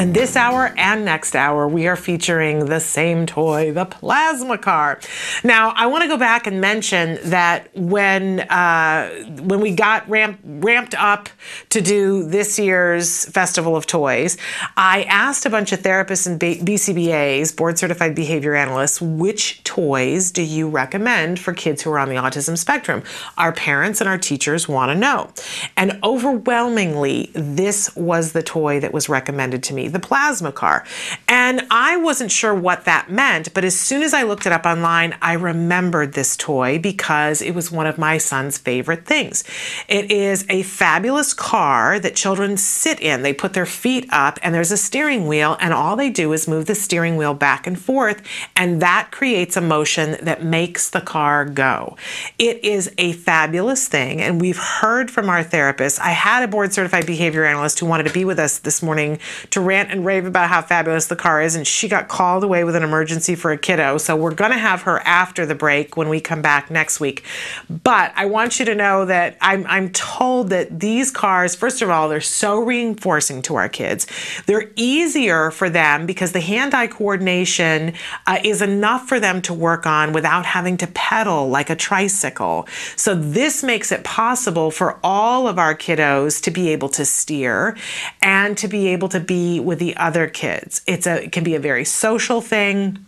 And this hour and next hour, we are featuring the same toy, the plasma car. Now, I want to go back and mention that when uh, when we got ramp, ramped up to do this year's Festival of Toys, I asked a bunch of therapists and BCBAs, board certified behavior analysts, which toys do you recommend for kids who are on the autism spectrum? Our parents and our teachers want to know. And overwhelmingly, this was the toy that was recommended to me the plasma car. And I wasn't sure what that meant, but as soon as I looked it up online, I remembered this toy because it was one of my son's favorite things. It is a fabulous car that children sit in. They put their feet up, and there's a steering wheel, and all they do is move the steering wheel back and forth, and that creates a motion that makes the car go. It is a fabulous thing, and we've heard from our therapists. I had a board certified behavior analyst who wanted to be with us this morning to rant rant and rave about how fabulous the car is, and she got called away with an emergency for a kiddo. So we're going to have her after the break when we come back next week. But I want you to know that I'm, I'm told that these cars, first of all, they're so reinforcing to our kids. They're easier for them because the hand eye coordination uh, is enough for them to work on without having to pedal like a tricycle. So this makes it possible for all of our kiddos to be able to steer and to be able to be with the other kids. It's a it can be a very social thing.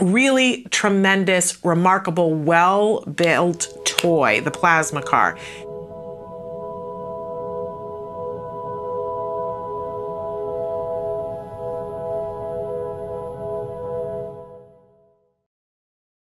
Really tremendous, remarkable, well built toy, the plasma car.